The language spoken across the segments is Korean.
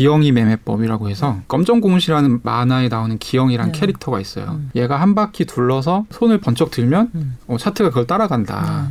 기영이 매매법이라고 해서 검정고무신이라는 만화에 나오는 기영이란 네. 캐릭터가 있어요. 음. 얘가 한 바퀴 둘러서 손을 번쩍 들면 음. 어, 차트가 그걸 따라간다. 아.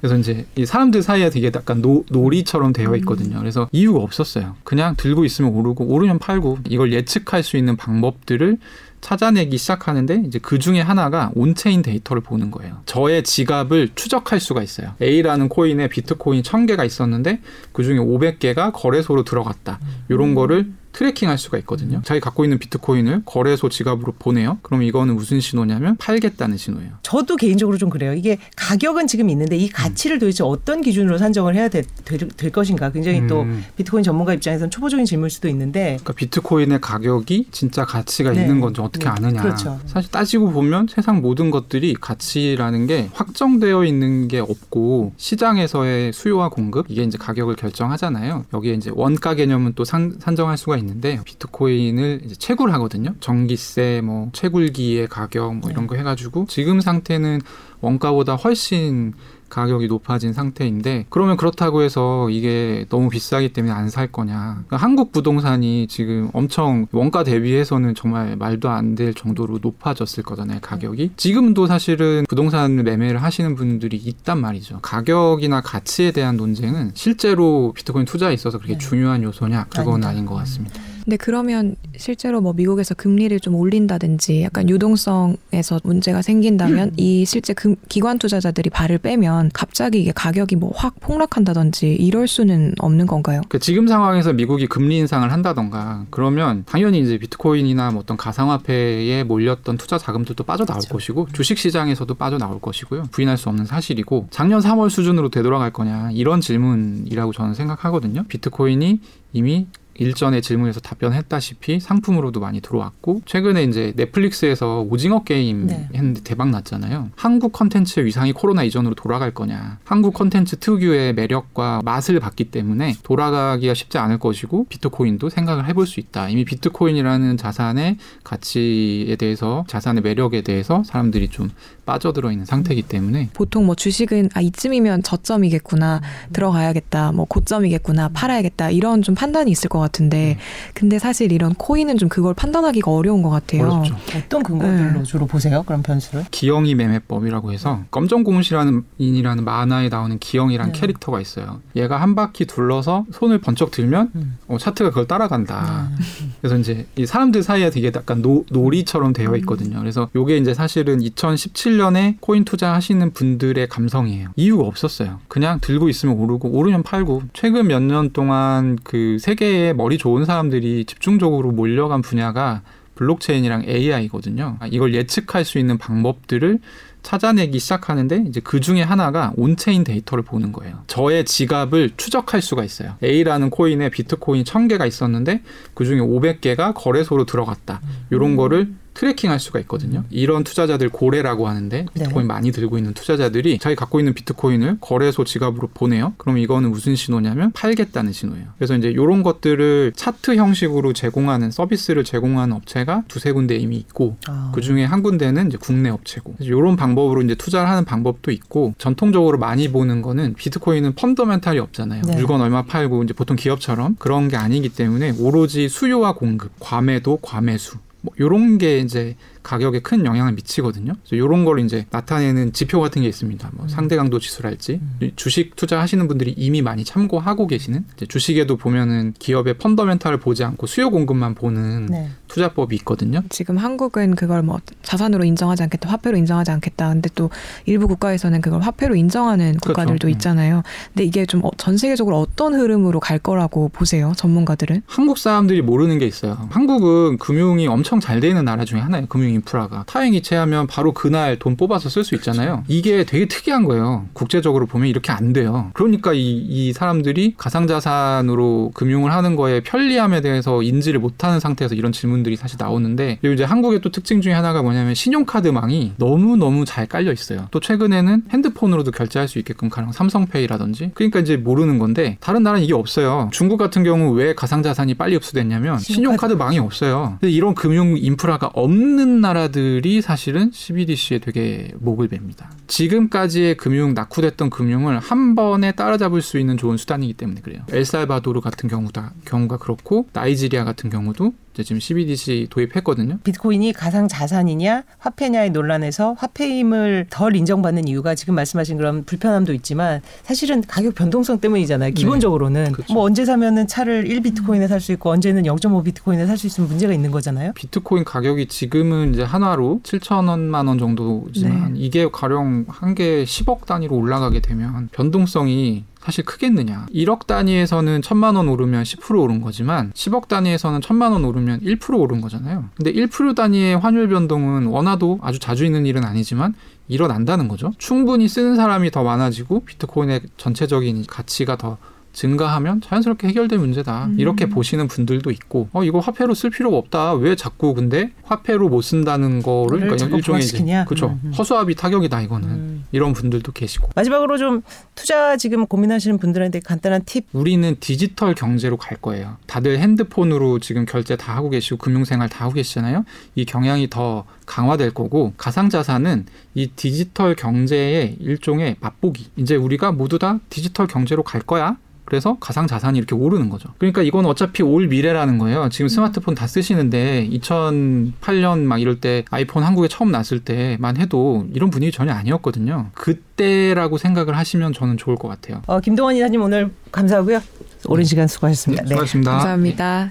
그래서 이제 이 사람들 사이에 되게 약간 노, 놀이처럼 되어 음. 있거든요. 그래서 이유가 없었어요. 그냥 들고 있으면 오르고 오르면 팔고 이걸 예측할 수 있는 방법들을 찾아내기 시작하는데 이제 그 중에 하나가 on-chain 데이터를 보는 거예요. 저의 지갑을 추적할 수가 있어요. A라는 코인에 비트코인 1000개가 있었는데 그 중에 500개가 거래소로 들어갔다. 이런 거를 트래킹할 수가 있거든요. 자기 갖고 있는 비트코인을 거래소 지갑으로 보내요. 그럼 이거는 무슨 신호냐면 팔겠다는 신호예요. 저도 개인적으로 좀 그래요. 이게 가격은 지금 있는데 이 가치를 도대체 어떤 기준으로 산정을 해야 될, 될, 될 것인가. 굉장히 또 음. 비트코인 전문가 입장에서는 초보적인 질문일 수도 있는데 그러니까 비트코인의 가격이 진짜 가치가 네. 있는 건지 어떻게 네. 아느냐. 그렇죠. 사실 따지고 보면 세상 모든 것들이 가치라는 게 확정되어 있는 게 없고 시장에서의 수요와 공급 이게 이제 가격을 결정하잖아요. 여기에 이제 원가 개념은 또 산, 산정할 수가 있는데 비트코인을 이제 채굴 하거든요. 전기세, 뭐 채굴기의 가격 뭐 이런 거 해가지고 지금 상태는 원가보다 훨씬 가격이 높아진 상태인데 그러면 그렇다고 해서 이게 너무 비싸기 때문에 안 살 거냐. 그러니까 한국 부동산이 지금 엄청 원가 대비해서는 정말 말도 안 될 정도로 높아졌을 거잖아요 가격이. 지금도 사실은 부동산 매매를 하시는 분들이 있단 말이죠. 가격이나 가치에 대한 논쟁은 실제로 비트코인 투자에 있어서 그렇게 네. 중요한 요소냐 그건. 아닌 것 같습니다 근데 그러면 실제로 뭐 미국에서 금리를 좀 올린다든지 약간 유동성에서 문제가 생긴다면 이 실제 금, 기관 투자자들이 발을 빼면 갑자기 이게 가격이 뭐 확 폭락한다든지 이럴 수는 없는 건가요? 그 지금 상황에서 미국이 금리 인상을 한다던가 그러면 당연히 이제 비트코인이나 뭐 어떤 가상화폐에 몰렸던 투자 자금들도 빠져나올 그렇죠. 것이고 주식 시장에서도 빠져나올 것이고요. 부인할 수 없는 사실이고 작년 3월 수준으로 되돌아갈 거냐 이런 질문이라고 저는 생각하거든요. 비트코인이 이미 일전에 질문에서 답변했다시피 상품으로도 많이 들어왔고 최근에 이제 넷플릭스에서 오징어 게임 네. 했는데 대박 났잖아요. 한국 컨텐츠의 위상이 코로나 이전으로 돌아갈 거냐. 한국 컨텐츠 특유의 매력과 맛을 봤기 때문에 돌아가기가 쉽지 않을 것이고 비트코인도 생각을 해볼 수 있다. 이미 비트코인이라는 자산의 가치에 대해서 자산의 매력에 대해서 사람들이 좀 빠져들어 있는 상태이기 때문에 보통 뭐 주식은 아 이쯤이면 저점이겠구나 들어가야겠다 뭐 고점이겠구나 팔아야겠다 이런 좀 판단이 있을 것 같 은데 근데 사실 이런 코인은 좀 그걸 판단하기가 어려운 것 같아요. 어렵죠. 어떤 근거들로 네. 주로 보세요? 그럼 변수를? 기영이 매매법이라고 해서 검정고무시라는 인이라는 만화에 나오는 기영이란 네. 캐릭터가 있어요. 얘가 한 바퀴 둘러서 손을 번쩍 들면 음. 어, 차트가 그걸 따라간다. 아. 그래서 이제 이 사람들 사이에 되게 약간 노, 놀이처럼 되어 있거든요. 그래서 요게 이제 사실은 2017년에 코인 투자하시는 분들의 감성이에요. 이유가 없었어요. 그냥 들고 있으면 오르고 오르면 팔고 최근 몇 년 동안 그 세계에 머리 좋은 사람들이 집중적으로 몰려간 분야가 블록체인이랑 AI거든요. 이걸 예측할 수 있는 방법들을 찾아내기 시작하는데 이제 그 중에 하나가 on-chain 데이터를 보는 거예요. 저의 지갑을 추적할 수가 있어요. A라는 코인에 비트코인 1000개가 있었는데 그 중에 500개가 거래소로 들어갔다. 이런 거를 트래킹할 수가 있거든요. 이런 투자자들 고래라고 하는데 비트코인 많이 들고 있는 투자자들이 자기 갖고 있는 비트코인을 거래소 지갑으로 보내요. 그럼 이거는 무슨 신호냐면 팔겠다는 신호예요. 그래서 이제 이런 것들을 차트 형식으로 제공하는 서비스를 제공하는 업체가 두세 군데 이미 있고 아. 그 중에 한 군데는 이제 국내 업체고 이런 방법으로 이제 투자를 하는 방법도 있고 전통적으로 많이 보는 거는 비트코인은 펀더멘탈이 없잖아요. 네. 물건 얼마 팔고 이제 보통 기업처럼 그런 게 아니기 때문에 오로지 수요와 공급, 과매도 과매수 뭐 요런 게 이제 가격에 큰 영향을 미치거든요. 그래서 요런 걸 이제 나타내는 지표 같은 게 있습니다. 음. 뭐 상대 강도 지수랄지 이 주식 투자하시는 분들이 이미 많이 참고하고 계시는 주식에도 보면은 기업의 펀더멘탈을 보지 않고 수요 공급만 보는 네. 투자법이 있거든요. 지금 한국은 그걸 뭐 자산으로 인정하지 않겠다, 화폐로 인정하지 않겠다. 근데 또 일부 국가에서는 그걸 화폐로 인정하는 국가들도 음. 있잖아요. 근데 이게 좀 전 세계적으로 어떤 흐름으로 갈 거라고 보세요, 전문가들은? 한국 사람들이 모르는 게 있어요. 한국은 금융이 엄청 잘 되는 나라 중에 하나예요. 금융 인프라가. 타행 이체하면 바로 그날 돈 뽑아서 쓸 수 있잖아요. 이게 되게 특이한 거예요. 국제적으로 보면 이렇게 안 돼요. 그러니까 이, 이 사람들이 가상자산으로 금융을 하는 거에 편리함에 대해서 인지를 못하는 상태에서 이런 질문들이 사실 나오는데 그리고 이제 한국의 또 특징 중에 하나가 뭐냐면 신용카드망이 너무 너무 잘 깔려 있어요. 또 최근에는 핸드폰으로도 결제할 수 있게끔 가능 삼성페이라든지 그러니까 이제 모르는 건데 다른 나라는 이게 없어요. 중국 같은 경우 왜 가상자산이 빨리 흡수됐냐면 신용카드망이 없어요. 근데 이런 금융 인프라가 없는 나라들이 사실은 CBDC에 되게 목을 맵니다. 지금까지의 금융 낙후됐던 금융을 한 번에 따라잡을 수 있는 좋은 수단이기 때문에 그래요. 엘살바도르 같은 경우다 경우가 그렇고 나이지리아 같은 경우도 이제 지금 CBDC 도입했거든요. 비트코인이 가상 자산이냐 화폐냐의 논란에서 화폐임을 덜 인정받는 이유가 지금 말씀하신 그런 불편함도 있지만 사실은 가격 변동성 때문이잖아요. 기본적으로는 네. 그렇죠. 뭐 언제 사면은 차를 1비트코인에 살 수 있고 언제는 0.5비트코인에 살 수 있으면 문제가 있는 거잖아요. 비트코인 가격이 지금은 이제 한화로 7천 원만 원 정도지만 이게 가령 한 개 10억 단위로 올라가게 되면 변동성이 사실 크겠느냐. 1억 단위에서는 천만 원 오르면 10% 오른 거지만 10억 단위에서는 천만 원 오르면 1% 오른 거잖아요. 근데 1% 단위의 환율 변동은 원화도 아주 자주 있는 일은 아니지만 일어난다는 거죠. 충분히 쓰는 사람이 더 많아지고 비트코인의 전체적인 가치가 더 증가하면 자연스럽게 해결될 문제다. 음. 이렇게 보시는 분들도 있고, 어, 이거 화폐로 쓸 필요가 없다. 왜 자꾸 근데 화폐로 못 쓴다는 거를, 자꾸 일종의 이제? 그렇죠. 음, 음. 허수아비 타격이다, 이거는. 음. 이런 분들도 계시고. 마지막으로 좀 투자 지금 고민하시는 분들한테 간단한 팁. 우리는 디지털 경제로 갈 거예요. 다들 핸드폰으로 지금 결제 다 하고 계시고 금융생활 다 하고 계시잖아요. 이 경향이 더 강화될 거고 가상자산은 이 디지털 경제의 일종의 맛보기. 이제 우리가 모두 다 디지털 경제로 갈 거야. 그래서 가상 자산이 이렇게 오르는 거죠. 그러니까 이건 어차피 올 미래라는 거예요. 지금 스마트폰 다 쓰시는데 2008년 막 이럴 때 아이폰 한국에 처음 났을 때만 해도 이런 분위기 전혀 아니었거든요. 그때라고 생각을 하시면 저는 좋을 것 같아요. 어, 김동원 이사님 오늘 감사하고요. 오랜 시간 수고하셨습니다. 네, 수고하셨습니다. 감사합니다.